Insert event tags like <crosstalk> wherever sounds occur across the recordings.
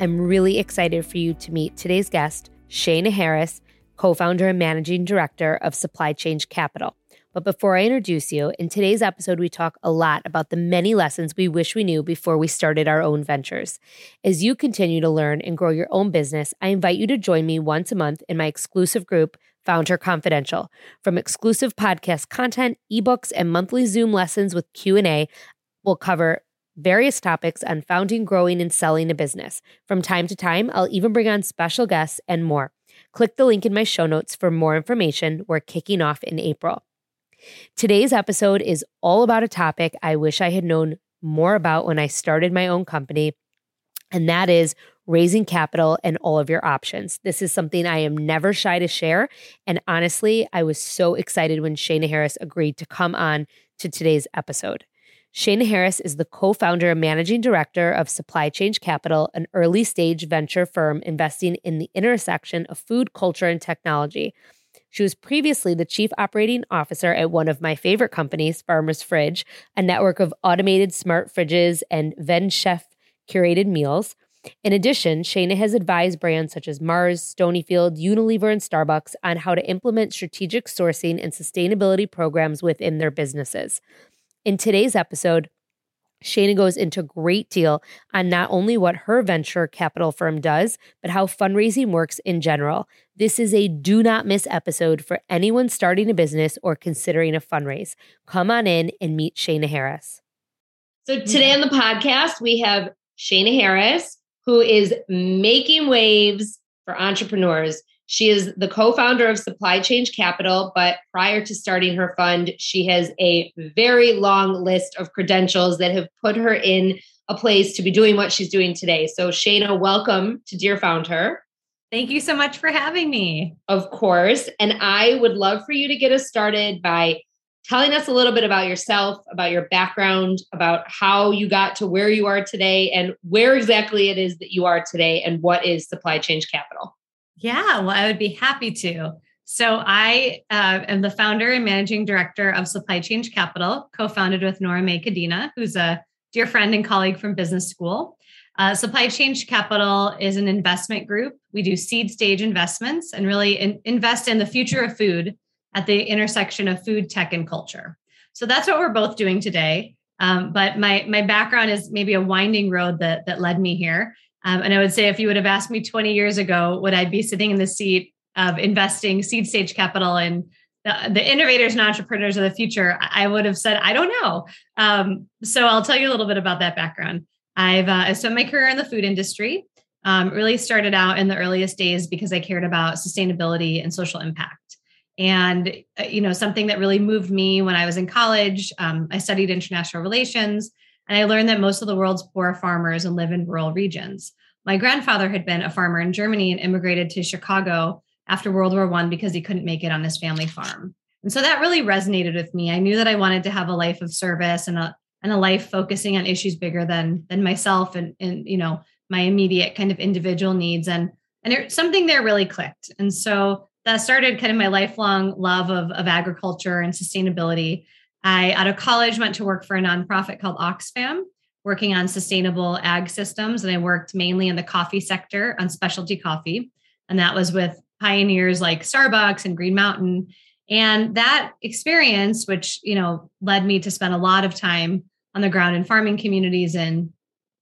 I'm really excited for you to meet today's guest, Shana Harris, co founder and managing director of Supply Change Capital. But before I introduce you, in today's episode, we talk a lot about the many lessons we wish we knew before we started our own ventures. As you continue to learn and grow your own business, I invite you to join me once a month in my exclusive group, Founder Confidential. From exclusive podcast content, ebooks, and monthly Zoom lessons with Q&A, we'll cover various topics on founding, growing, and selling a business. From time to time, I'll even bring on special guests and more. Click the link in my show notes for more information. We're kicking off in April. Today's episode is all about a topic I wish I had known more about when I started my own company, and that is raising capital and all of your options. This is something I am never shy to share. And honestly, I was so excited when Shana Harris agreed to come on to today's episode. Shana Harris is the co founder and managing director of Supply Change Capital, an early stage venture firm investing in the intersection of food, culture, and technology. She was previously the chief operating officer at one of my favorite companies, Farmer's Fridge, a network of automated smart fridges and Venn chef curated meals. In addition, Shana has advised brands such as Mars, Stonyfield, Unilever, and Starbucks on how to implement strategic sourcing and sustainability programs within their businesses. In today's episode, Shana goes into great deal on not only what her venture capital firm does, but how fundraising works in general. This is a do not miss episode for anyone starting a business or considering a fundraise. Come on in and meet Shana Harris. So today on the podcast, we have Shana Harris, who is making waves for entrepreneurs. She is the co founder of Supply Change Capital, but prior to starting her fund, she has a very long list of credentials that have put her in a place to be doing what she's doing today. So, Shana, welcome to Dear Founder. Thank you so much for having me. Of course. And I would love for you to get us started by telling us a little bit about yourself, about your background, about how you got to where you are today, and where exactly it is that you are today, and what is Supply Change Capital. Yeah, well, I would be happy to. So, I uh, am the founder and managing director of Supply Change Capital, co founded with Noramay Cadena, who's a dear friend and colleague from business school. Uh, Supply Change Capital is an investment group. We do seed stage investments and really in, invest in the future of food at the intersection of food, tech, and culture. So that's what we're both doing today. Um, but my my background is maybe a winding road that that led me here. Um, and I would say if you would have asked me 20 years ago, would I be sitting in the seat of investing seed stage capital in the, the innovators and entrepreneurs of the future, I would have said, I don't know. Um, so I'll tell you a little bit about that background. I've uh, I spent my career in the food industry. Um, really started out in the earliest days because I cared about sustainability and social impact. And uh, you know something that really moved me when I was in college. Um, I studied international relations, and I learned that most of the world's poor farmers live in rural regions. My grandfather had been a farmer in Germany and immigrated to Chicago after World War One because he couldn't make it on his family farm. And so that really resonated with me. I knew that I wanted to have a life of service and a and a life focusing on issues bigger than than myself and and you know my immediate kind of individual needs and and there, something there really clicked. And so that started kind of my lifelong love of, of agriculture and sustainability. I, out of college, went to work for a nonprofit called Oxfam, working on sustainable ag systems. And I worked mainly in the coffee sector on specialty coffee. And that was with pioneers like Starbucks and Green Mountain. And that experience, which, you know, led me to spend a lot of time on the ground in farming communities in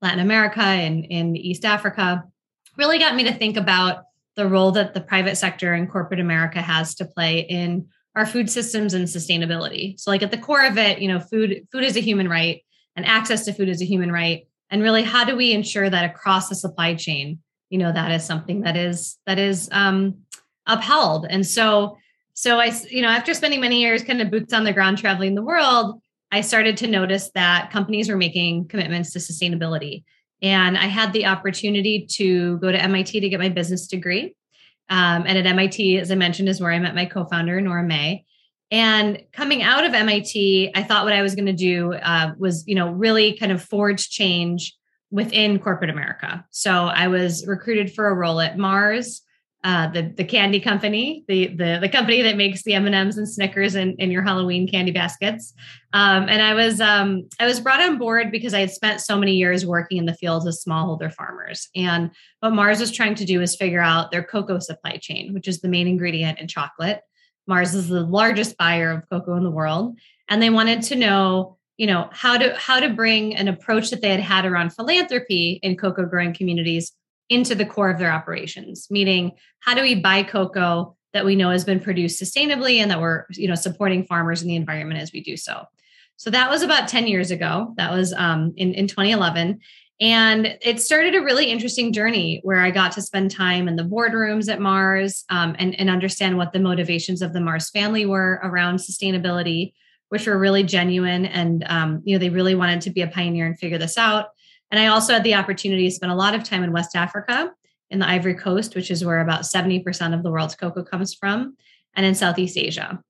Latin America and in East Africa, really got me to think about the role that the private sector and corporate America has to play in our food systems and sustainability. So like at the core of it, you know, food food is a human right and access to food is a human right. And really how do we ensure that across the supply chain, you know, that is something that is that is um upheld. And so so I you know, after spending many years kind of boots on the ground traveling the world, I started to notice that companies were making commitments to sustainability. And I had the opportunity to go to MIT to get my business degree. Um, and at MIT, as I mentioned, is where I met my co founder, Noramay. And coming out of MIT, I thought what I was going to do uh, was, you know, really kind of forge change within corporate America. So I was recruited for a role at Mars, uh, the the candy company, the the the company that makes the M and M's and Snickers in, in your Halloween candy baskets. Um, and I was um, I was brought on board because I had spent so many years working in the fields of smallholder farmers. And what Mars was trying to do is figure out their cocoa supply chain, which is the main ingredient in chocolate. Mars is the largest buyer of cocoa in the world, and they wanted to know you know how to how to bring an approach that they had had around philanthropy in cocoa growing communities into the core of their operations meaning how do we buy cocoa that we know has been produced sustainably and that we're you know supporting farmers and the environment as we do so. So that was about 10 years ago. That was um, in, in 2011 and it started a really interesting journey where i got to spend time in the boardrooms at mars um, and, and understand what the motivations of the mars family were around sustainability which were really genuine and um, you know they really wanted to be a pioneer and figure this out and I also had the opportunity to spend a lot of time in West Africa, in the Ivory Coast, which is where about 70% of the world's cocoa comes from, and in Southeast Asia.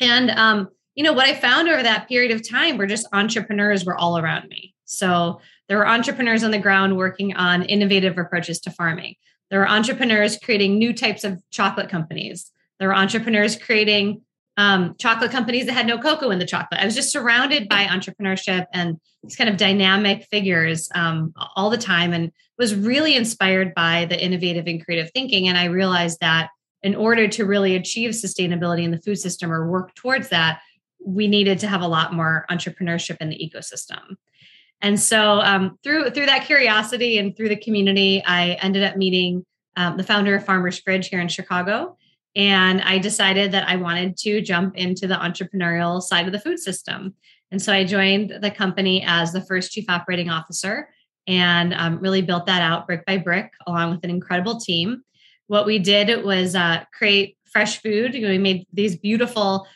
And, um, you know, what I found over that period of time were just entrepreneurs were all around me. So there were entrepreneurs on the ground working on innovative approaches to farming. There were entrepreneurs creating new types of chocolate companies. There were entrepreneurs creating um, chocolate companies that had no cocoa in the chocolate. I was just surrounded by entrepreneurship and these kind of dynamic figures um, all the time and was really inspired by the innovative and creative thinking. And I realized that in order to really achieve sustainability in the food system or work towards that, we needed to have a lot more entrepreneurship in the ecosystem. And so um, through through that curiosity and through the community, I ended up meeting um, the founder of Farmers Fridge here in Chicago and I decided that I wanted to jump into the entrepreneurial side of the food system. And so I joined the company as the first chief operating officer and um, really built that out brick by brick along with an incredible team. What we did was uh, create fresh food. We made these beautiful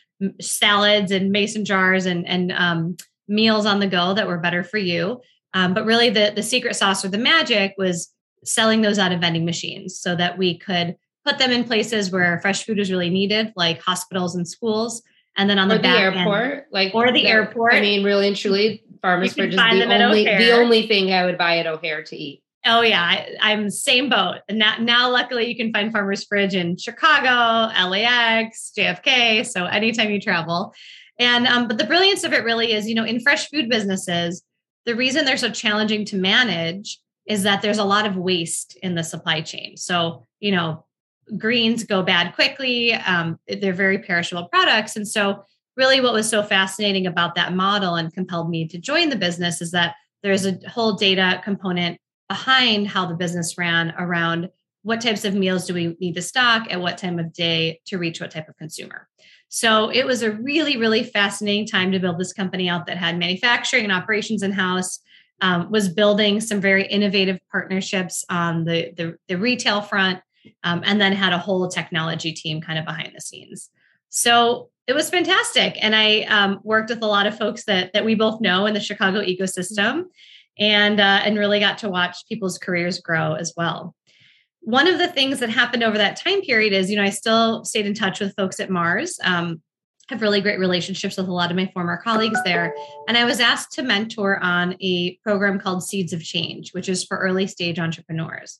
salads and mason jars and, and um, meals on the go that were better for you. Um, but really, the, the secret sauce or the magic was selling those out of vending machines so that we could put them in places where fresh food is really needed, like hospitals and schools. And then on or the, the airport, end, like or the, the, airport. I mean, really and truly, farmers fridge is the only the only thing I would buy at O'Hare to eat. Oh yeah, I, am same boat. And now, now, luckily, you can find Farmers Fridge in Chicago, LAX, JFK. So anytime you travel, and um, but the brilliance of it really is, you know, in fresh food businesses, the reason they're so challenging to manage is that there's a lot of waste in the supply chain. So you know, greens go bad quickly. Um, they're very perishable products. And so, really, what was so fascinating about that model and compelled me to join the business is that there's a whole data component behind how the business ran around what types of meals do we need to stock at what time of day to reach what type of consumer. So it was a really, really fascinating time to build this company out that had manufacturing and operations in house, um, was building some very innovative partnerships on the, the, the retail front, um, and then had a whole technology team kind of behind the scenes. So it was fantastic, and I um, worked with a lot of folks that that we both know in the Chicago ecosystem, and uh, and really got to watch people's careers grow as well. One of the things that happened over that time period is, you know, I still stayed in touch with folks at Mars. Um, have really great relationships with a lot of my former colleagues there. And I was asked to mentor on a program called Seeds of Change, which is for early stage entrepreneurs.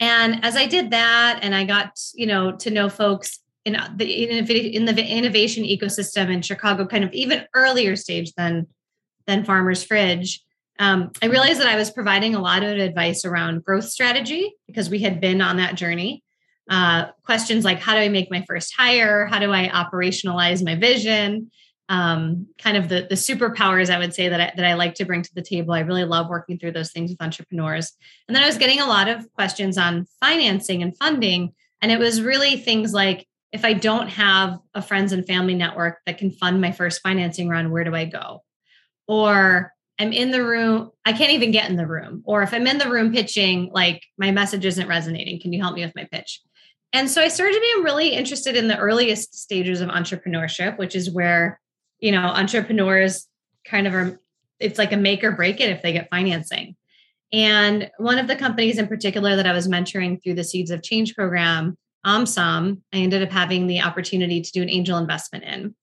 And as I did that, and I got you know to know folks in the in the innovation ecosystem in Chicago, kind of even earlier stage than than Farmers Fridge. Um, I realized that I was providing a lot of advice around growth strategy because we had been on that journey. Uh, questions like how do I make my first hire? How do I operationalize my vision? Um, kind of the the superpowers I would say that I, that I like to bring to the table. I really love working through those things with entrepreneurs. And then I was getting a lot of questions on financing and funding And it was really things like if I don't have a friends and family network that can fund my first financing run, where do I go? Or I'm in the room, I can't even get in the room. Or if I'm in the room pitching, like my message isn't resonating, can you help me with my pitch? And so I started being really interested in the earliest stages of entrepreneurship, which is where, you know, entrepreneurs kind of are, it's like a make or break it if they get financing. And one of the companies in particular that I was mentoring through the Seeds of Change program, OMSOM, I ended up having the opportunity to do an angel investment in.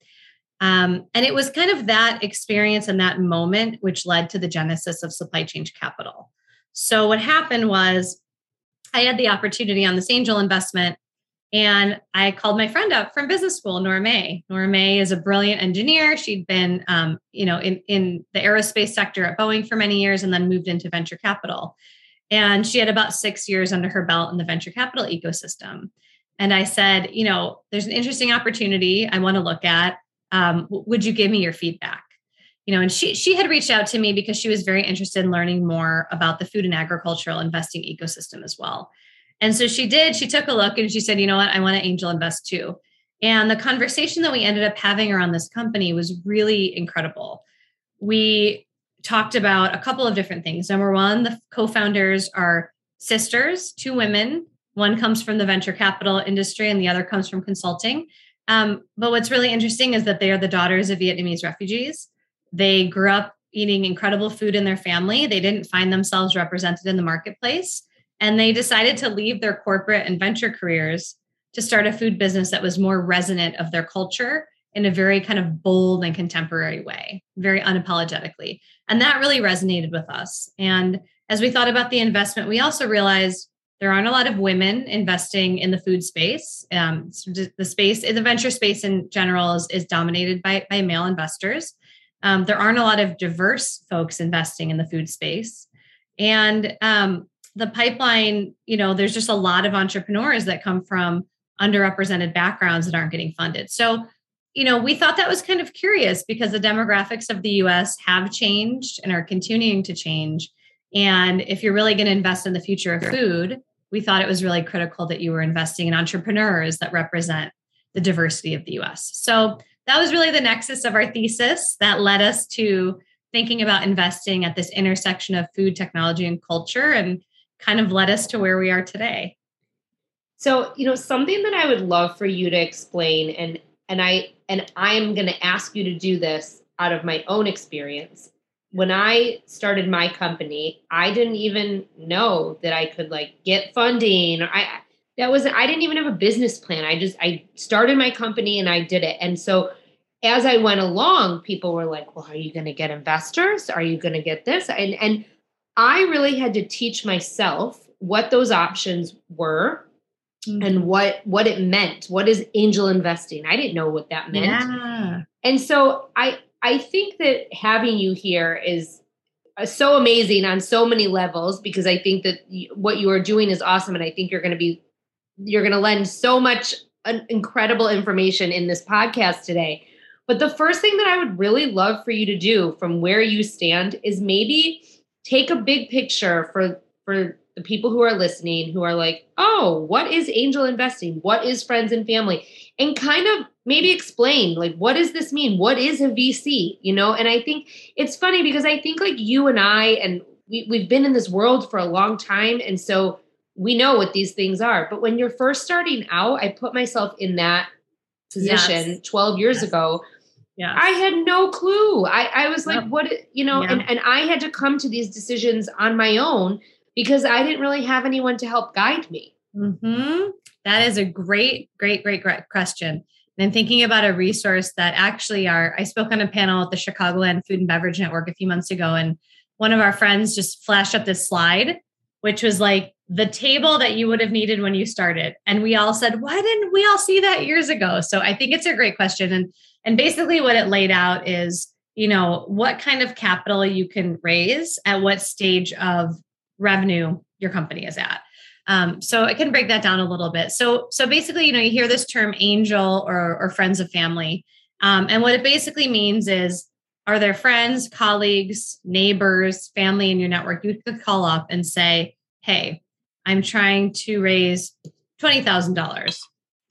Um, and it was kind of that experience and that moment which led to the genesis of Supply Change Capital. So, what happened was I had the opportunity on this angel investment, and I called my friend up from business school, Noramay. Nora May is a brilliant engineer. She'd been, um, you know, in, in the aerospace sector at Boeing for many years and then moved into venture capital. And she had about six years under her belt in the venture capital ecosystem. And I said, you know, there's an interesting opportunity I want to look at um, would you give me your feedback you know and she she had reached out to me because she was very interested in learning more about the food and agricultural investing ecosystem as well and so she did she took a look and she said you know what i want to angel invest too and the conversation that we ended up having around this company was really incredible we talked about a couple of different things number one the co-founders are sisters two women one comes from the venture capital industry and the other comes from consulting um, but what's really interesting is that they are the daughters of Vietnamese refugees. They grew up eating incredible food in their family. They didn't find themselves represented in the marketplace. And they decided to leave their corporate and venture careers to start a food business that was more resonant of their culture in a very kind of bold and contemporary way, very unapologetically. And that really resonated with us. And as we thought about the investment, we also realized there aren't a lot of women investing in the food space. Um, the space, the venture space in general, is, is dominated by, by male investors. Um, there aren't a lot of diverse folks investing in the food space. And um, the pipeline, you know, there's just a lot of entrepreneurs that come from underrepresented backgrounds that aren't getting funded. So, you know, we thought that was kind of curious because the demographics of the US have changed and are continuing to change. And if you're really going to invest in the future of food, we thought it was really critical that you were investing in entrepreneurs that represent the diversity of the US. So that was really the nexus of our thesis that led us to thinking about investing at this intersection of food, technology, and culture, and kind of led us to where we are today. So, you know, something that I would love for you to explain, and and I and I'm going to ask you to do this out of my own experience, when I started my company, I didn't even know that I could like get funding. I that was I didn't even have a business plan. I just I started my company and I did it. And so as I went along, people were like, "Well, are you going to get investors? Are you going to get this?" And and I really had to teach myself what those options were mm-hmm. and what what it meant. What is angel investing? I didn't know what that meant. Yeah. And so I I think that having you here is uh, so amazing on so many levels because I think that what you are doing is awesome, and I think you're going to be you're going to lend so much incredible information in this podcast today. But the first thing that I would really love for you to do from where you stand is maybe take a big picture for for the people who are listening who are like, oh, what is angel investing? What is friends and family? And kind of maybe explain, like, what does this mean? What is a VC? You know, and I think it's funny because I think like you and I, and we, we've been in this world for a long time. And so we know what these things are. But when you're first starting out, I put myself in that position yes. 12 years yes. ago. Yeah. I had no clue. I, I was like, yep. what, you know, yeah. and, and I had to come to these decisions on my own because I didn't really have anyone to help guide me. Mm-hmm. That is a great, great, great, great question. And I'm thinking about a resource that actually are I spoke on a panel at the Chicagoland Food and Beverage Network a few months ago, and one of our friends just flashed up this slide, which was like the table that you would have needed when you started. And we all said, why didn't we all see that years ago? So I think it's a great question. And and basically what it laid out is, you know, what kind of capital you can raise at what stage of revenue your company is at. Um, so I can break that down a little bit. So, so basically, you know, you hear this term angel or, or friends of family. Um, and what it basically means is, are there friends, colleagues, neighbors, family in your network you could call up and say, Hey, I'm trying to raise $20,000,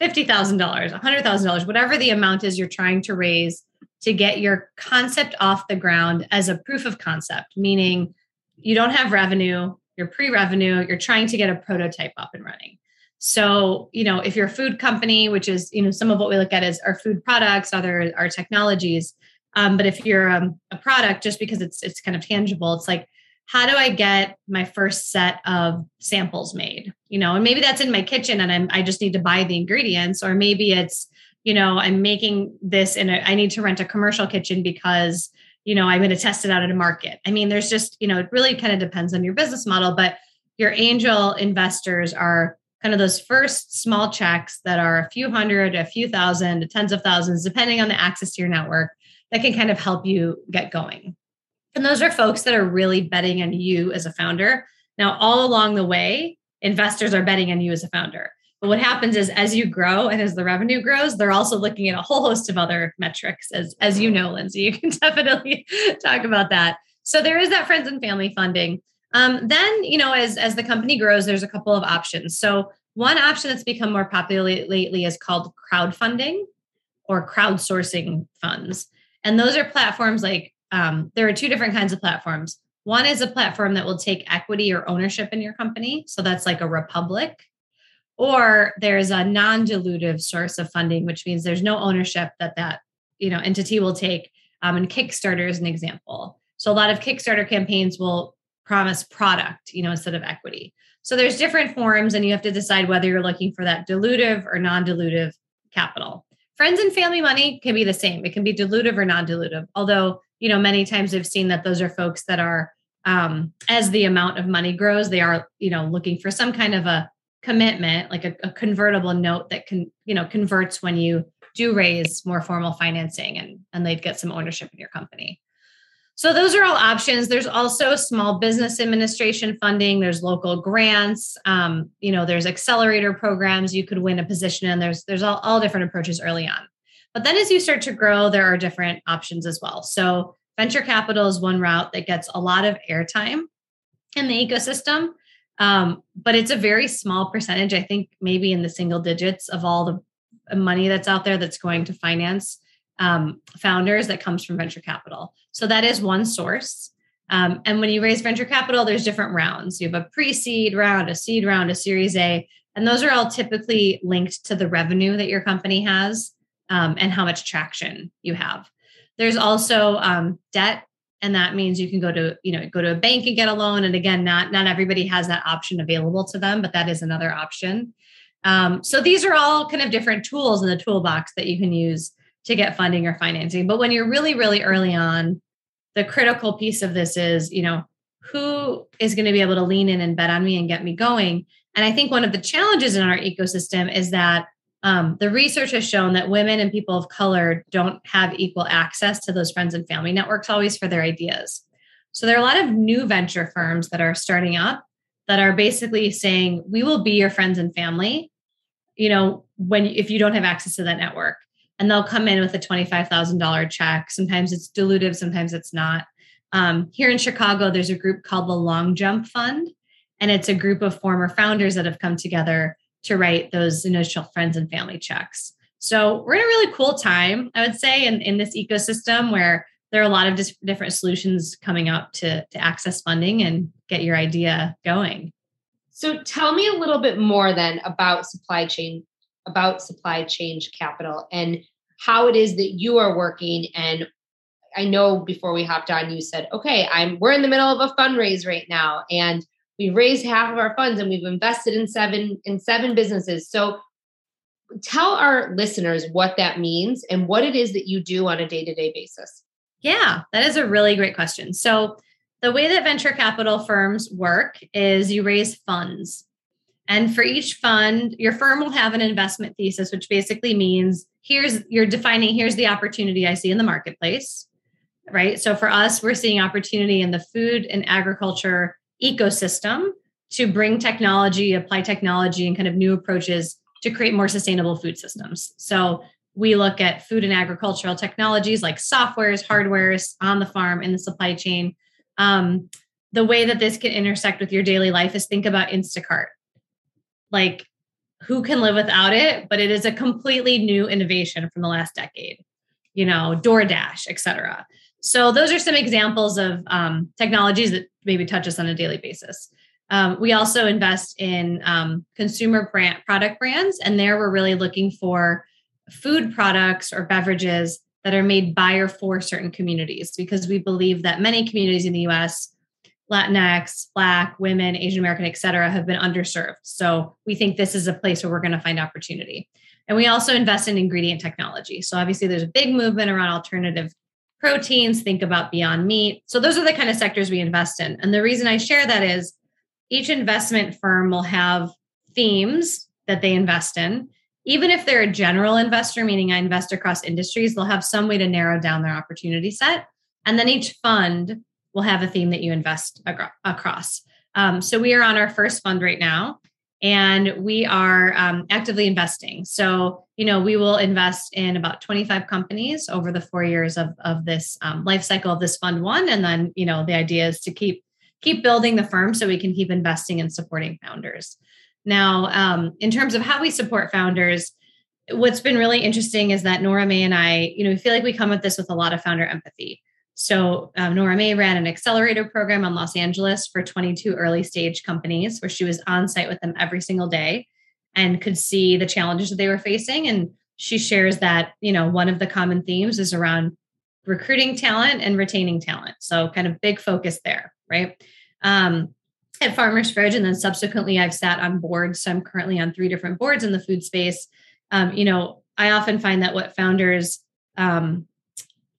$50,000, $100,000, whatever the amount is you're trying to raise to get your concept off the ground as a proof of concept, meaning you don't have revenue, you're pre revenue, you're trying to get a prototype up and running. So, you know, if you're a food company, which is, you know, some of what we look at is our food products, other our technologies. Um, but if you're um, a product, just because it's it's kind of tangible, it's like, how do I get my first set of samples made? You know, and maybe that's in my kitchen, and I'm I just need to buy the ingredients, or maybe it's, you know, I'm making this and I need to rent a commercial kitchen because you know, I'm going to test it out at a market. I mean, there's just, you know, it really kind of depends on your business model, but your angel investors are kind of those first small checks that are a few hundred, a few thousand, tens of thousands, depending on the access to your network that can kind of help you get going. And those are folks that are really betting on you as a founder. Now, all along the way, investors are betting on you as a founder. But what happens is as you grow and as the revenue grows, they're also looking at a whole host of other metrics, as, as you know, Lindsay. You can <laughs> definitely talk about that. So there is that friends and family funding. Um, then, you know, as, as the company grows, there's a couple of options. So one option that's become more popular lately is called crowdfunding or crowdsourcing funds. And those are platforms like um, there are two different kinds of platforms. One is a platform that will take equity or ownership in your company. So that's like a Republic. Or there's a non-dilutive source of funding which means there's no ownership that that you know entity will take. Um, and kickstarter is an example. So a lot of kickstarter campaigns will promise product you know instead of equity. So there's different forms and you have to decide whether you're looking for that dilutive or non-dilutive capital. Friends and family money can be the same. It can be dilutive or non-dilutive although you know many times i've seen that those are folks that are um, as the amount of money grows they are you know looking for some kind of a commitment, like a, a convertible note that can, you know, converts when you do raise more formal financing and, and they'd get some ownership in your company. So those are all options. There's also small business administration funding. There's local grants. Um, you know, there's accelerator programs you could win a position in. There's there's all, all different approaches early on. But then as you start to grow, there are different options as well. So venture capital is one route that gets a lot of airtime in the ecosystem. Um, but it's a very small percentage, I think maybe in the single digits of all the money that's out there that's going to finance um, founders that comes from venture capital. So that is one source. Um, and when you raise venture capital, there's different rounds. You have a pre seed round, a seed round, a series A, and those are all typically linked to the revenue that your company has um, and how much traction you have. There's also um, debt and that means you can go to you know go to a bank and get a loan and again not not everybody has that option available to them but that is another option. Um, so these are all kind of different tools in the toolbox that you can use to get funding or financing. But when you're really really early on the critical piece of this is you know who is going to be able to lean in and bet on me and get me going? And i think one of the challenges in our ecosystem is that um, the research has shown that women and people of color don't have equal access to those friends and family networks always for their ideas. So there are a lot of new venture firms that are starting up that are basically saying, we will be your friends and family, you know, when if you don't have access to that network. And they'll come in with a $25,000 check. Sometimes it's dilutive, sometimes it's not. Um, here in Chicago, there's a group called the Long Jump Fund, and it's a group of former founders that have come together to write those initial friends and family checks. So we're in a really cool time, I would say, in, in this ecosystem where there are a lot of dis- different solutions coming up to, to access funding and get your idea going. So tell me a little bit more then about supply chain, about supply chain capital and how it is that you are working. And I know before we hopped on, you said, okay, I'm we're in the middle of a fundraise right now. And we've raised half of our funds and we've invested in seven in seven businesses. So tell our listeners what that means and what it is that you do on a day-to-day basis. Yeah that is a really great question. So the way that venture capital firms work is you raise funds. And for each fund your firm will have an investment thesis which basically means here's you're defining here's the opportunity i see in the marketplace right? So for us we're seeing opportunity in the food and agriculture ecosystem to bring technology, apply technology, and kind of new approaches to create more sustainable food systems. So we look at food and agricultural technologies like softwares, hardwares on the farm in the supply chain. Um, the way that this can intersect with your daily life is think about Instacart. Like, who can live without it, but it is a completely new innovation from the last decade. You know, DoorDash, et cetera. So those are some examples of um, technologies that maybe touch us on a daily basis. Um, we also invest in um, consumer brand product brands, and there we're really looking for food products or beverages that are made by or for certain communities because we believe that many communities in the US, Latinx, Black, women, Asian American, et cetera, have been underserved. So we think this is a place where we're going to find opportunity. And we also invest in ingredient technology. So obviously, there's a big movement around alternative proteins, think about beyond meat. So those are the kind of sectors we invest in. And the reason I share that is each investment firm will have themes that they invest in even if they're a general investor, meaning I invest across industries, they'll have some way to narrow down their opportunity set. And then each fund will have a theme that you invest across. Um, so we are on our first fund right now, and we are um, actively investing. So, you know, we will invest in about 25 companies over the four years of, of this um, life cycle of this fund one. And then, you know, the idea is to keep keep building the firm so we can keep investing and supporting founders. Now, um, in terms of how we support founders, what's been really interesting is that Noramay and I, you know, we feel like we come at this with a lot of founder empathy. So um, Noramay ran an accelerator program in Los Angeles for 22 early stage companies where she was on site with them every single day and could see the challenges that they were facing. And she shares that, you know, one of the common themes is around recruiting talent and retaining talent. So kind of big focus there, right? Um, at Farmers Fridge, and then subsequently I've sat on boards. So I'm currently on three different boards in the food space. Um, you know, I often find that what founders, um,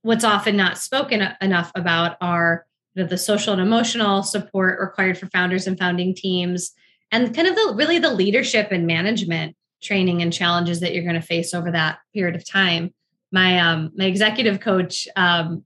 what's often not spoken enough about are the social and emotional support required for founders and founding teams, and kind of the really the leadership and management training and challenges that you're going to face over that period of time. My um, my executive coach, um,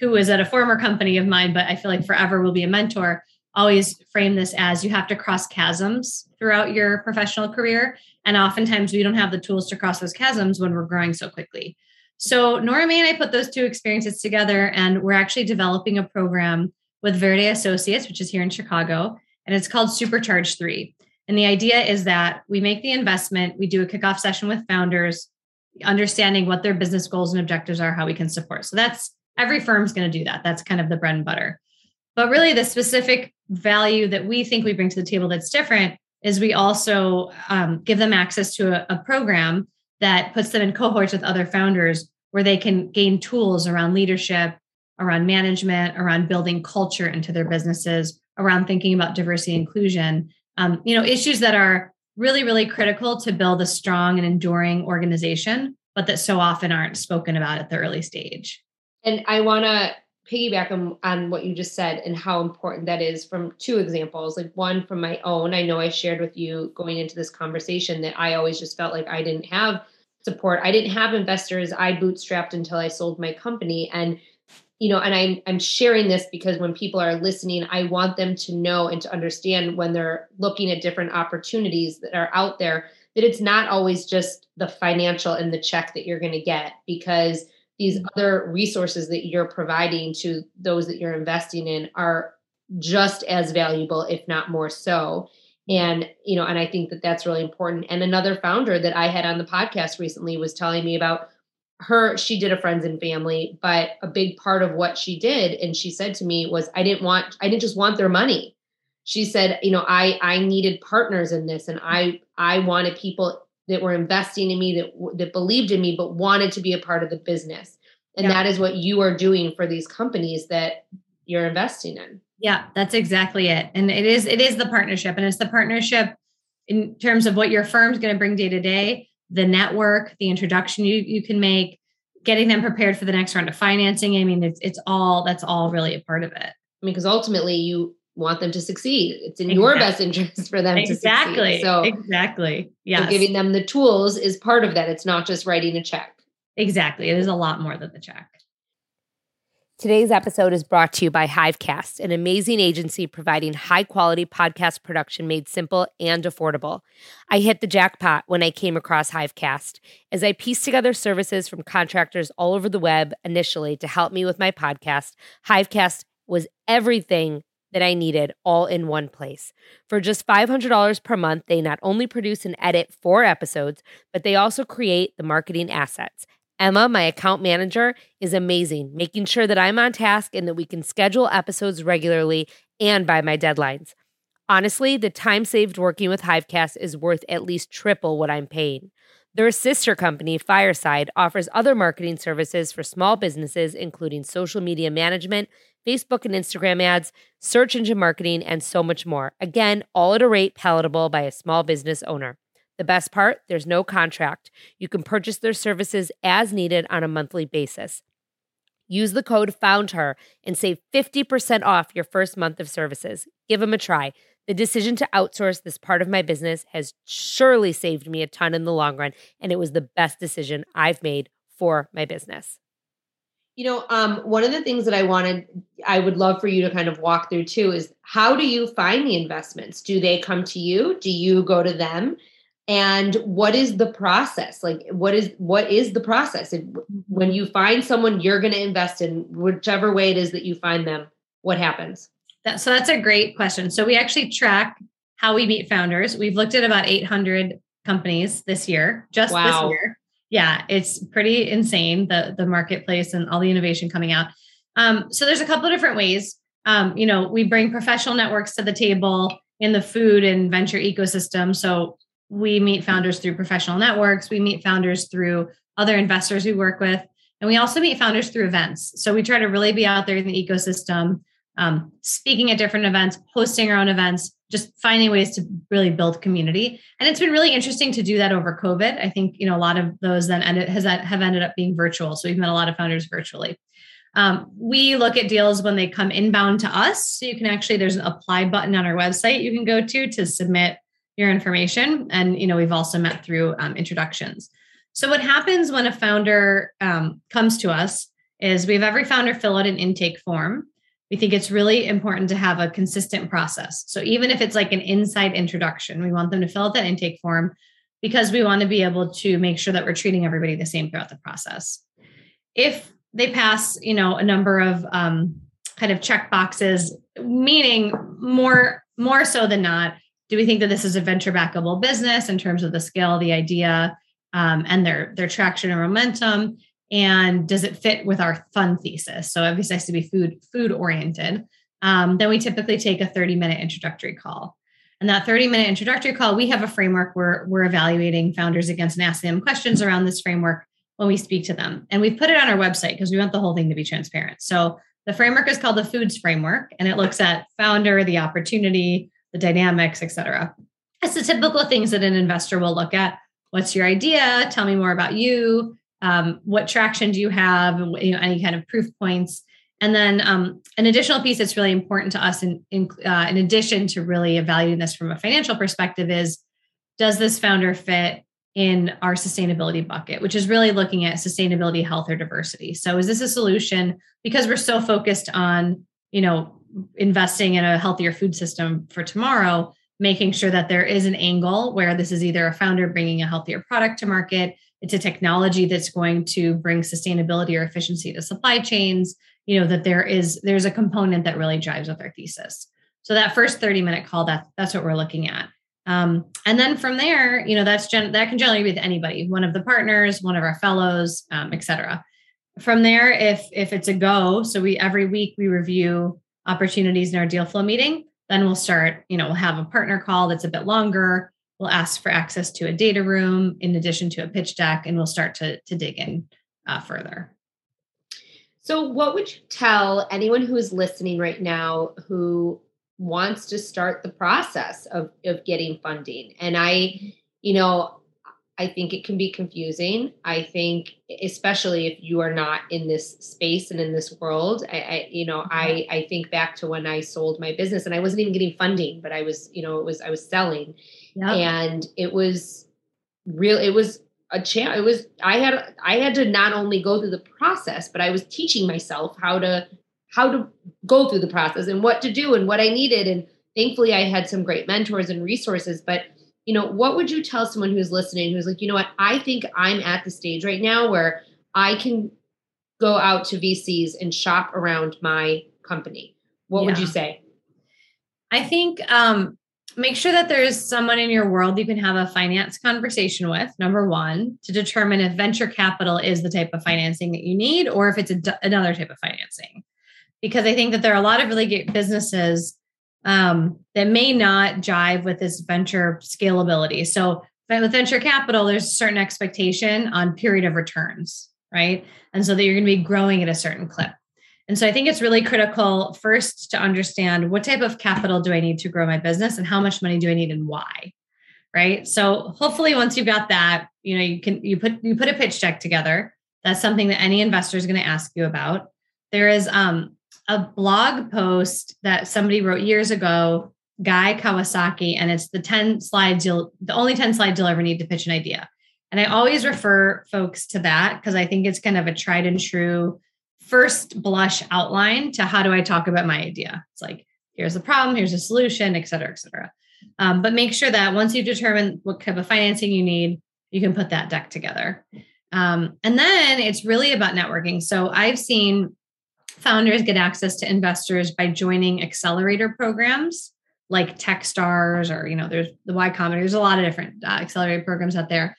who was at a former company of mine, but I feel like forever will be a mentor always frame this as you have to cross chasms throughout your professional career. And oftentimes we don't have the tools to cross those chasms when we're growing so quickly. So Noramay and I put those two experiences together, and we're actually developing a program with Verde Associates, which is here in Chicago, and it's called Supercharge 3. And the idea is that we make the investment, we do a kickoff session with founders, understanding what their business goals and objectives are, how we can support. So that's every firm's going to do that. That's kind of the bread and butter. But really, the specific value that we think we bring to the table that's different is we also um, give them access to a, a program that puts them in cohorts with other founders where they can gain tools around leadership, around management, around building culture into their businesses, around thinking about diversity inclusion. Um, you know, issues that are really, really critical to build a strong and enduring organization, but that so often aren't spoken about at the early stage. And I want to piggyback on, on what you just said and how important that is from two examples. Like one from my own, I know I shared with you going into this conversation that I always just felt like I didn't have support. I didn't have investors. I bootstrapped until I sold my company. And you know, and I'm I'm sharing this because when people are listening, I want them to know and to understand when they're looking at different opportunities that are out there that it's not always just the financial and the check that you're going to get because these mm-hmm. other resources that you're providing to those that you're investing in are just as valuable if not more so. And you know and i think that that's really important. And another founder that i had on the podcast recently was telling me about her she did a friends and family but a big part of what she did and she said to me was i didn't want i didn't just want their money. She said you know i i needed partners in this and i i wanted people that were investing in me that that believed in me but wanted to be a part of the business. And yeah. that is what you are doing for these companies that you're investing in. Yeah that's exactly it. And it is it is the partnership and it's the partnership in terms of what your firm's going to bring day to day the network the introduction you you can make getting them prepared for the next round of financing. I mean it's it's all that's all really a part of it. I mean because ultimately you want them to succeed. It's in exactly. your best interest for them exactly. to succeed. So exactly. Yeah. So giving them the tools is part of that. It's not just writing a check. Exactly. It is a lot more than the check. Today's episode is brought to you by Hivecast, an amazing agency providing high quality podcast production made simple and affordable. I hit the jackpot when I came across Hivecast as I pieced together services from contractors all over the web initially to help me with my podcast. Hivecast was everything that I needed all in one place. For just $500 per month, they not only produce and edit four episodes, but they also create the marketing assets. Emma, my account manager, is amazing, making sure that I'm on task and that we can schedule episodes regularly and by my deadlines. Honestly, the time saved working with Hivecast is worth at least triple what I'm paying. Their sister company, Fireside, offers other marketing services for small businesses, including social media management, Facebook and Instagram ads, search engine marketing, and so much more. Again, all at a rate palatable by a small business owner. The best part there's no contract. You can purchase their services as needed on a monthly basis. Use the code FOUNDHER and save 50% off your first month of services. Give them a try. The decision to outsource this part of my business has surely saved me a ton in the long run, and it was the best decision I've made for my business. You know, um, one of the things that I wanted, I would love for you to kind of walk through too is how do you find the investments? Do they come to you? Do you go to them? and what is the process like what is what is the process if, when you find someone you're going to invest in whichever way it is that you find them what happens that, so that's a great question so we actually track how we meet founders we've looked at about 800 companies this year just wow. this year yeah it's pretty insane the the marketplace and all the innovation coming out. Um, so there's a couple of different ways. Um, you know we bring professional networks to the table in the food and venture ecosystem. So we meet founders through professional networks. We meet founders through other investors we work with. And we also meet founders through events. So we try to really be out there in the ecosystem um, speaking at different events hosting our own events just finding ways to really build community and it's been really interesting to do that over covid i think you know a lot of those then ended has have ended up being virtual so we've met a lot of founders virtually um, we look at deals when they come inbound to us so you can actually there's an apply button on our website you can go to to submit your information. And, you know, we've also met through um, introductions. So what happens when a founder um, comes to us is we have every founder fill out an intake form. We think it's really important to have a consistent process. So even if it's like an inside introduction, we want them to fill out that intake form because we want to be able to make sure that we're treating everybody the same throughout the process. If they pass, you know, a number of um, kind of check boxes, meaning more more so than not, do we think that this is a venture backable business in terms of the scale, the idea, um, and their their traction and momentum? And does it fit with our fund thesis? So obviously, it has to be food food oriented. Um, then we typically take a 30 minute introductory call. And that 30 minute introductory call, we have a framework where we're evaluating founders against and asking them questions around this framework when we speak to them. And we've put it on our website because we want the whole thing to be transparent. So the framework is called the Foods Framework, and it looks at founder, the opportunity, the dynamics, et cetera. It's the typical things that an investor will look at. What's your idea? Tell me more about you. Um, what traction do you have? You know, any kind of proof points. And then um, an additional piece that's really important to us, in in, uh, in addition to really evaluating this from a financial perspective, is does this founder fit in our sustainability bucket, which is really looking at sustainability, health, or diversity. So, is this a solution because we're so focused on you know investing in a healthier food system for tomorrow, making sure that there is an angle where this is either a founder bringing a healthier product to market, it's a technology that's going to bring sustainability or efficiency to supply chains, you know, that there is there's a component that really drives with our thesis. So that first 30 minute call, that that's what we're looking at. Um, and then from there, you know, that's gen- that can generally be with anybody, one of the partners, one of our fellows, um, et cetera. From there, if if it's a go, so we every week we review opportunities in our deal flow meeting, then we'll start, you know, we'll have a partner call that's a bit longer. We'll ask for access to a data room in addition to a pitch deck, and we'll start to, to dig in uh, further. So, what would you tell anyone who is listening right now who wants to start the process of, of getting funding? And I, you know, I think it can be confusing. I think, especially if you are not in this space and in this world, I, I, you know, I, I think back to when I sold my business and I wasn't even getting funding, but I was, you know, it was, I was selling yep. and it was real. It was a chance. It was, I had, I had to not only go through the process, but I was teaching myself how to, how to go through the process and what to do and what I needed. And thankfully I had some great mentors and resources, but you know, what would you tell someone who's listening who's like, you know what, I think I'm at the stage right now where I can go out to VCs and shop around my company? What yeah. would you say? I think um, make sure that there's someone in your world you can have a finance conversation with, number one, to determine if venture capital is the type of financing that you need or if it's another type of financing. Because I think that there are a lot of really great businesses um, that may not jive with this venture scalability. So, with venture capital, there's a certain expectation on period of returns, right? And so that you're going to be growing at a certain clip. And so I think it's really critical first to understand what type of capital do I need to grow my business and how much money do I need and why. Right. So hopefully once you've got that, you know, you can you put you put a pitch deck together. That's something that any investor is going to ask you about. There is um, a blog post that somebody wrote years ago, Guy Kawasaki, and it's the 10 slides you'll the only 10 slides you'll ever need to pitch an idea. And I always refer folks to that because I think it's kind of a tried and true first blush outline to how do I talk about my idea. It's like, here's the problem, here's a solution, et cetera, et cetera. Um, but make sure that once you determine what kind of financing you need, you can put that deck together. Um, and then it's really about networking. So I've seen founders get access to investors by joining accelerator programs like Techstars or, you know, there's the Y Combinator. There's a lot of different uh, accelerator programs out there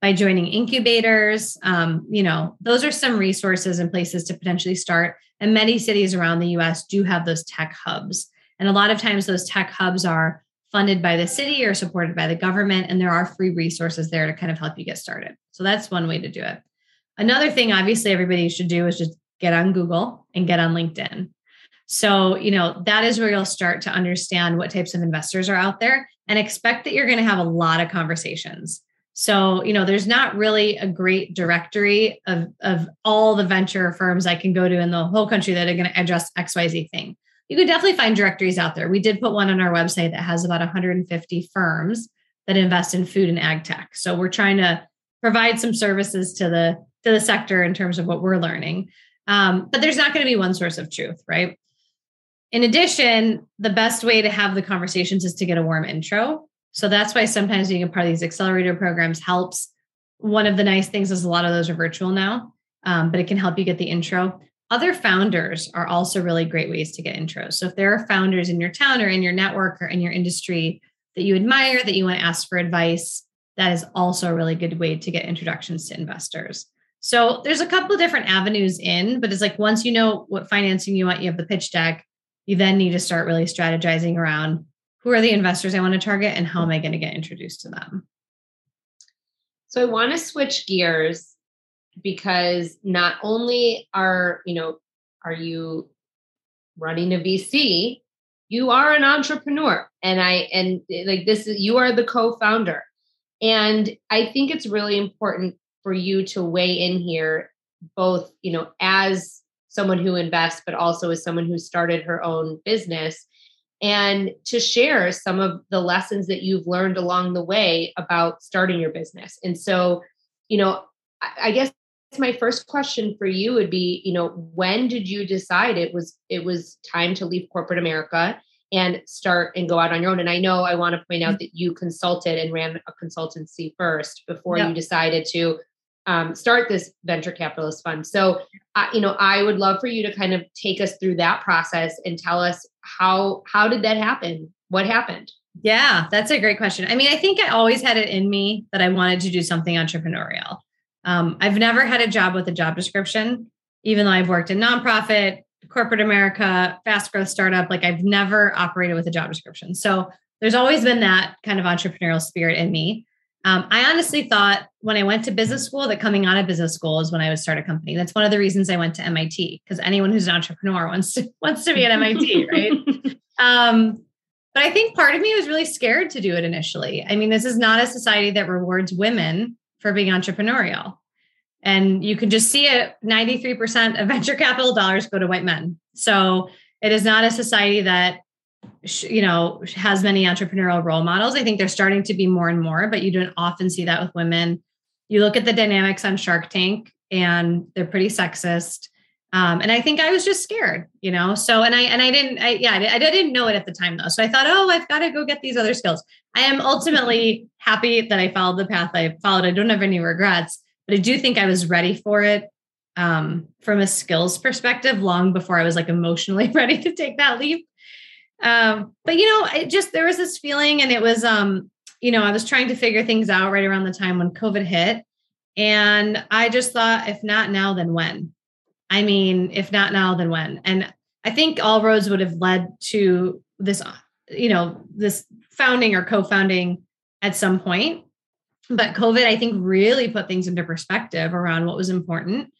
by joining incubators. Um, you know, those are some resources and places to potentially start. And many cities around the US do have those tech hubs. And a lot of times those tech hubs are funded by the city or supported by the government. And there are free resources there to kind of help you get started. So that's one way to do it. Another thing, obviously, everybody should do is just get on Google and get on LinkedIn. So, you know, that is where you'll start to understand what types of investors are out there and expect that you're going to have a lot of conversations. So, you know, there's not really a great directory of, of all the venture firms I can go to in the whole country that are going to address XYZ thing. You could definitely find directories out there. We did put one on our website that has about 150 firms that invest in food and ag tech. So we're trying to provide some services to the to the sector in terms of what we're learning. Um, but there's not going to be one source of truth, right? In addition, the best way to have the conversations is to get a warm intro. So that's why sometimes being a part of these accelerator programs helps. One of the nice things is a lot of those are virtual now, um, but it can help you get the intro. Other founders are also really great ways to get intros. So if there are founders in your town or in your network or in your industry that you admire, that you want to ask for advice, that is also a really good way to get introductions to investors. So there's a couple of different avenues in, but it's like once you know what financing you want, you have the pitch deck, you then need to start really strategizing around who are the investors I want to target and how am I going to get introduced to them? So I want to switch gears because not only are, you know, are you running a VC, you are an entrepreneur and I and like this is you are the co-founder. And I think it's really important for you to weigh in here both, you know, as someone who invests but also as someone who started her own business and to share some of the lessons that you've learned along the way about starting your business. And so, you know, I, guess my first question for you would be, you know, when did you decide it was it was time to leave corporate America and start and go out on your own? And I know I want to point out mm-hmm. that you consulted and ran a consultancy first before you decided to um, start this venture capitalist fund. So, uh, you know, I would love for you to kind of take us through that process and tell us how how did that happen? What happened? Yeah, that's a great question. I mean, I think I always had it in me that I wanted to do something entrepreneurial. Um, I've never had a job with a job description, even though I've worked in nonprofit, corporate America, fast growth startup. Like I've never operated with a job description. So there's always been that kind of entrepreneurial spirit in me. Um, I honestly thought when I went to business school that coming out of business school is when I would start a company. That's one of the reasons I went to MIT because anyone who's an entrepreneur wants to <laughs> wants to be at MIT, right? <laughs> Um, but I think part of me was really scared to do it initially. I mean, this is not a society that rewards women for being entrepreneurial. And you can just see it 93% of <laughs> venture capital dollars go to white men. So it is not a society that you know has many entrepreneurial role models. I think they're starting to be more and more but you don't often see that with women. You look at the dynamics on shark tank and they're pretty sexist. Um, and i think i was just scared you know? So and i and i didn't I, yeah I, I didn't know it at the time though. So i thought oh i've got to go get these other skills. I am ultimately happy that i followed the path i followed. I don't have any regrets but i do think i was ready for it um, from a skills perspective long before i was like emotionally <laughs> ready to take that leap Um, but you know, it just there was this feeling, and it was um, you know, I was trying to figure things out right around the time when COVID hit. And I just thought, if not now, then when? I mean, if not now, then when? And I think all roads would have led to this, you know, this founding or co-founding at some point. But COVID, I think, really put things into perspective around what was important.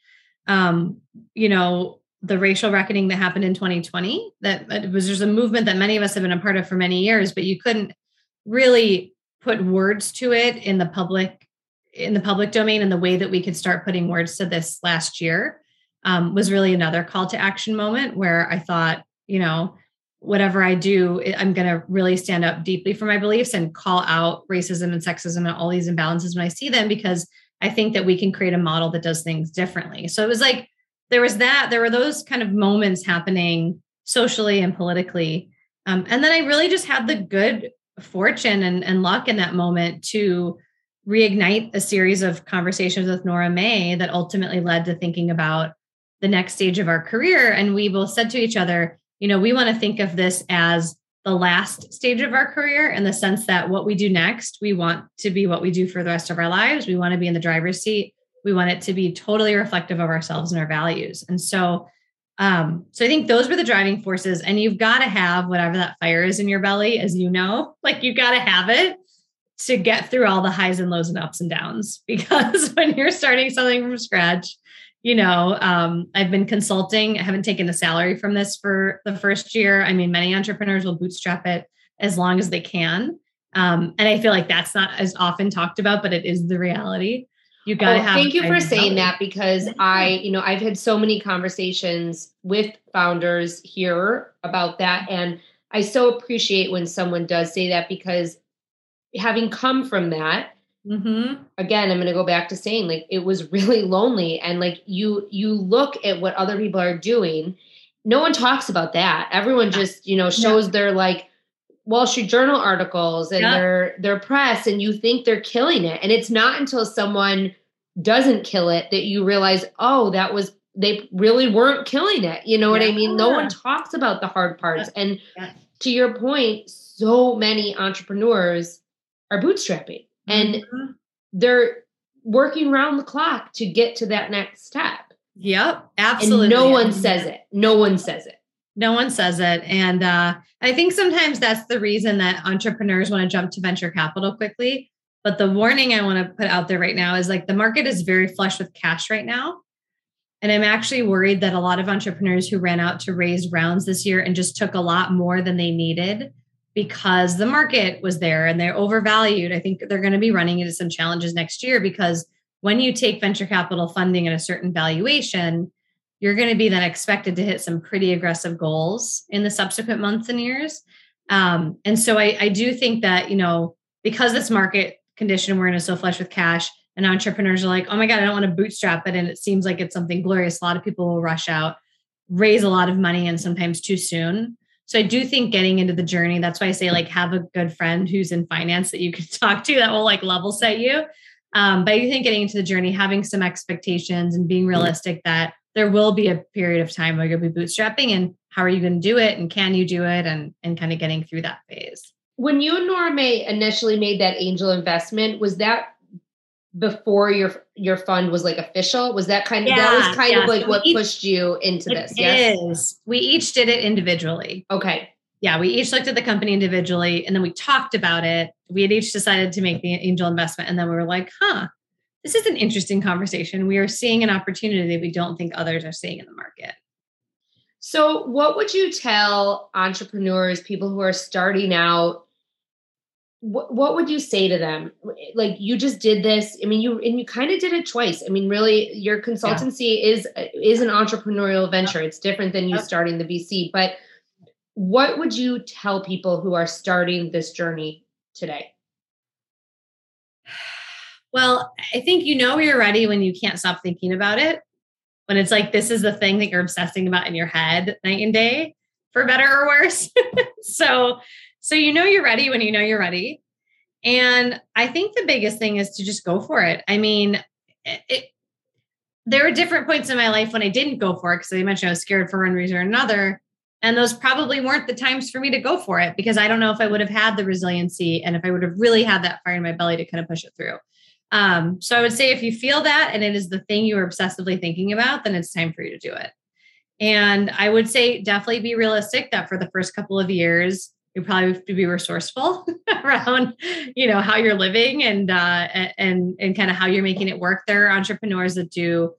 Um, you know, the racial reckoning that happened in 2020, that it was just a movement that many of us have been a part of for many years, but you couldn't really put words to it in the public in the public domain and the way that we could start putting words to this last year um, was really another call to action moment where i thought you know whatever i do i'm going to really stand up deeply for my beliefs and call out racism and sexism and all these imbalances when i see them because i think that we can create a model that does things differently. So it was like there was that there were those kind of moments happening socially and politically um, and then i really just had the good fortune and, and luck in that moment to reignite a series of conversations with Noramay that ultimately led to thinking about the next stage of our career. And we both said to each other, you know, we want to think of this as the last stage of our career in the sense that what we do next, we want to be what we do for the rest of our lives. We want to be in the driver's seat. We want it to be totally reflective of ourselves and our values. And so um, so I think those were the driving forces. And you've got to have whatever that fire is in your belly, as you know, like you've got to have it to get through all the highs and lows and ups and downs. <laughs> Because when you're starting something from scratch, you know, um, I've been consulting. I haven't taken a salary from this for the first year. I mean, many entrepreneurs will bootstrap it as long as they can. Um, and I feel like that's not as often talked about, but it is the reality you got to have. Thank you for saying that because I, you know, I've had so many conversations with founders here about that. And I so appreciate when someone does say that because having come from that, Mm-hmm. Again, I'm going to go back to saying like it was really lonely, and like you you look at what other people are doing. No one talks about that. Everyone just you know shows yeah. their like Wall Street Journal articles and yeah. their their press and you think they're killing it. And it's not until someone doesn't kill it that you realize, oh, that was they really weren't killing it. You know yeah. what I mean? No one talks about the hard parts. Yeah. And to your point, so many entrepreneurs are bootstrapping mm-hmm. and they're working round the clock to get to that next step. Yep, absolutely. And no one says it. No one says it. No one says it. And uh, I think sometimes that's the reason that entrepreneurs want to jump to venture capital quickly. But the warning I want to put out there right now is like the market is very flush with cash right now. And I'm actually worried that a lot of entrepreneurs who ran out to raise rounds this year and just took a lot more than they needed because the market was there and they're overvalued. I think they're going to be running into some challenges next year because when you take venture capital funding at a certain valuation, you're going to be then expected to hit some pretty aggressive goals in the subsequent months and years. Um, and so I, I do think that, you know, because this market condition we're in is so flush with cash, and entrepreneurs are like, oh my God, I don't want to bootstrap it. And it seems like it's something glorious. A lot of people will rush out, raise a lot of money, and sometimes too soon. So I do think getting into the journey, that's why I say like have a good friend who's in finance that you can <laughs> talk to that will like level set you. Um, but I think getting into the journey, having some expectations and being realistic that there will be a period of time where you'll be bootstrapping and how are you going to do it and can you do it and and kind of getting through that phase? When you and Noramay initially made that angel investment was that before your your fund was like official? Was that kind of yeah, that was kind yeah. of like so what each, pushed you into this? Yes. is. we each did it individually. Okay. Yeah we each looked at the company individually and then we talked about it. We had each decided to make the angel investment and then we were like huh this is an interesting conversation. We are seeing an opportunity that we don't think others are seeing in the market. So, what would you tell entrepreneurs, people who are starting out? What, what would you say to them? Like you just did this. I mean, you and you kind of did it twice. I mean, really, your consultancy yeah. is is an entrepreneurial venture. It's different than you starting the VC. But what would you tell people who are starting this journey today? Well, I think you know you're ready when you can't stop thinking about it. When it's like this is the thing that you're obsessing about in your head night and day, for better or worse. <laughs> so, so you know you're ready when you know you're ready. And I think the biggest thing is to just go for it. I mean, it, there were different points in my life when I didn't go for it because I mentioned I was scared for one reason or another. And those probably weren't the times for me to go for it because I don't know if I would have had the resiliency and if I would have really had that fire in my belly to kind of push it through. Um, so I would say if you feel that and it is the thing you are obsessively thinking about, then it's time for you to do it. And I would say definitely be realistic that for the first couple of years, you probably have to be resourceful <laughs> around, you know, how you're living and uh, and and kind of how you're making it work. There are entrepreneurs that do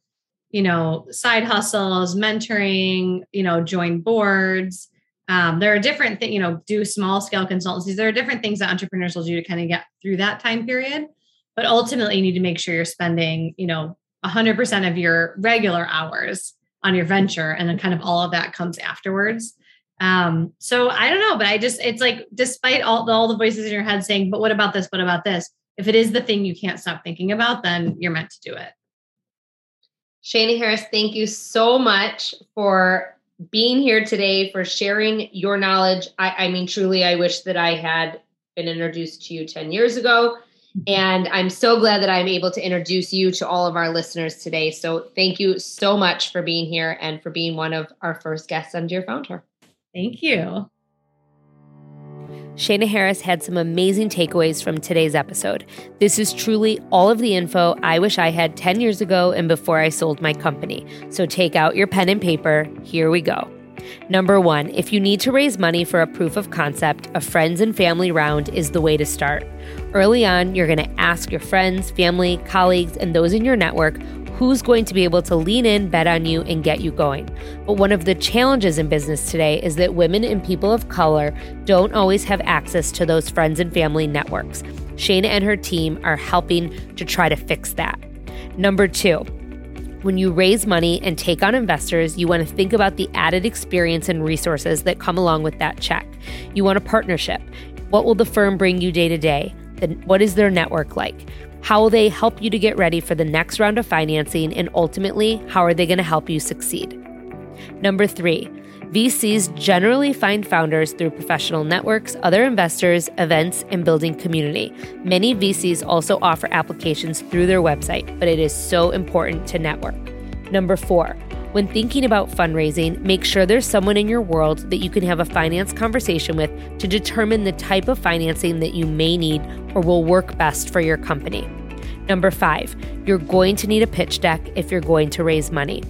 you know, side hustles, mentoring, you know, join boards. Um, there are different things, you know, do small scale consultancies. There are different things that entrepreneurs will do to kind of get through that time period. But ultimately, you need to make sure you're spending, you know, 100% of your regular hours on your venture. And then kind of all of that comes afterwards. Um, so I don't know, but I just, it's like, despite all, all the voices in your head saying, but what about this? What about this? If it is the thing you can't stop thinking about, then you're meant to do it. Shayna Harris, thank you so much for being here today, for sharing your knowledge. I, I mean, truly, I wish that I had been introduced to you 10 years ago. And I'm so glad that I'm able to introduce you to all of our listeners today. So thank you so much for being here and for being one of our first guests on Dear Founder. Thank you. Shayna Harris had some amazing takeaways from today's episode. This is truly all of the info I wish I had 10 years ago and before I sold my company. So take out your pen and paper. Here we go. Number one, if you need to raise money for a proof of concept, a friends and family round is the way to start. Early on, you're going to ask your friends, family, colleagues, and those in your network who's going to be able to lean in, bet on you, and get you going. But one of the challenges in business today is that women and people of color don't always have access to those friends and family networks. Shayna and her team are helping to try to fix that. Number two, when you raise money and take on investors, you want to think about the added experience and resources that come along with that check. You want a partnership. What will the firm bring you day to day? What is their network like? How will they help you to get ready for the next round of financing? And ultimately, how are they going to help you succeed? Number three, VCs generally find founders through professional networks, other investors, events, and building community. Many VCs also offer applications through their website, but it is so important to network. Number four, when thinking about fundraising, make sure there's someone in your world that you can have a finance conversation with to determine the type of financing that you may need or will work best for your company. Number five, you're going to need a pitch deck if you're going to raise money.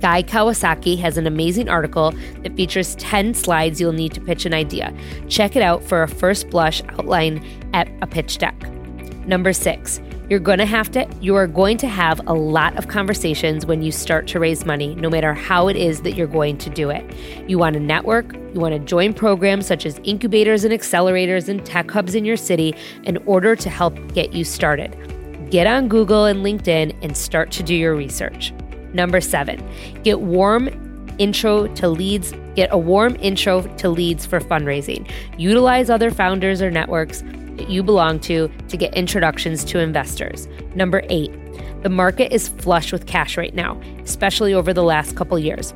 Guy Kawasaki has an amazing article that features 10 slides you'll need to pitch an idea. Check it out for a first blush outline at a pitch deck. Number six, you're going to have to you are going to have a lot of conversations when you start to raise money, no matter how it is that you're going to do it. You want to network, you want to join programs such as incubators and accelerators and tech hubs in your city in order to help get you started. Get on Google and LinkedIn and start to do your research. Number 7. Get warm intro to leads Get a warm intro to leads for fundraising. Utilize other founders or networks that you belong to to get introductions to investors. Number eight, the market is flush with cash right now, especially over the last couple years.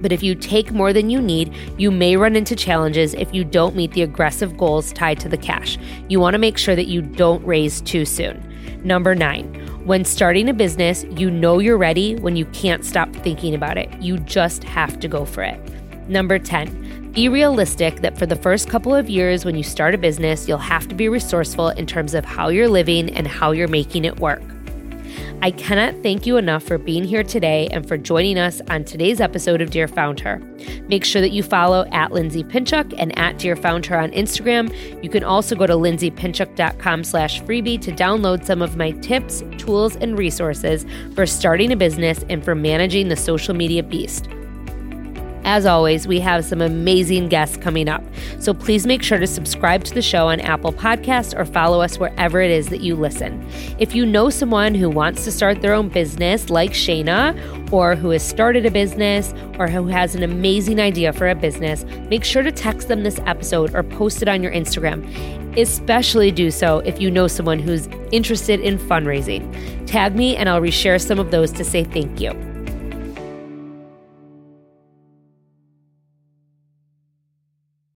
But if you take more than you need, you may run into challenges if you don't meet the aggressive goals tied to the cash. You want to make sure that you don't raise too soon. Number nine, when starting a business, you know you're ready when you can't stop thinking about it. You just have to go for it. Number 10, be realistic that for the first couple of years when you start a business, you'll have to be resourceful in terms of how you're living and how you're making it work. I cannot thank you enough for being here today and for joining us on today's episode of Dear Found Her. Make sure that you follow at Lindsay Pinchuk and at Dear Found Her on Instagram. You can also go to lindsaypinchuk.com slash freebie to download some of my tips, tools, and resources for starting a business and for managing the social media beast. As always, we have some amazing guests coming up. So please make sure to subscribe to the show on Apple Podcasts or follow us wherever it is that you listen. If you know someone who wants to start their own business, like Shayna, or who has started a business, or who has an amazing idea for a business, make sure to text them this episode or post it on your Instagram. Especially do so if you know someone who's interested in fundraising. Tag me and I'll reshare some of those to say thank you.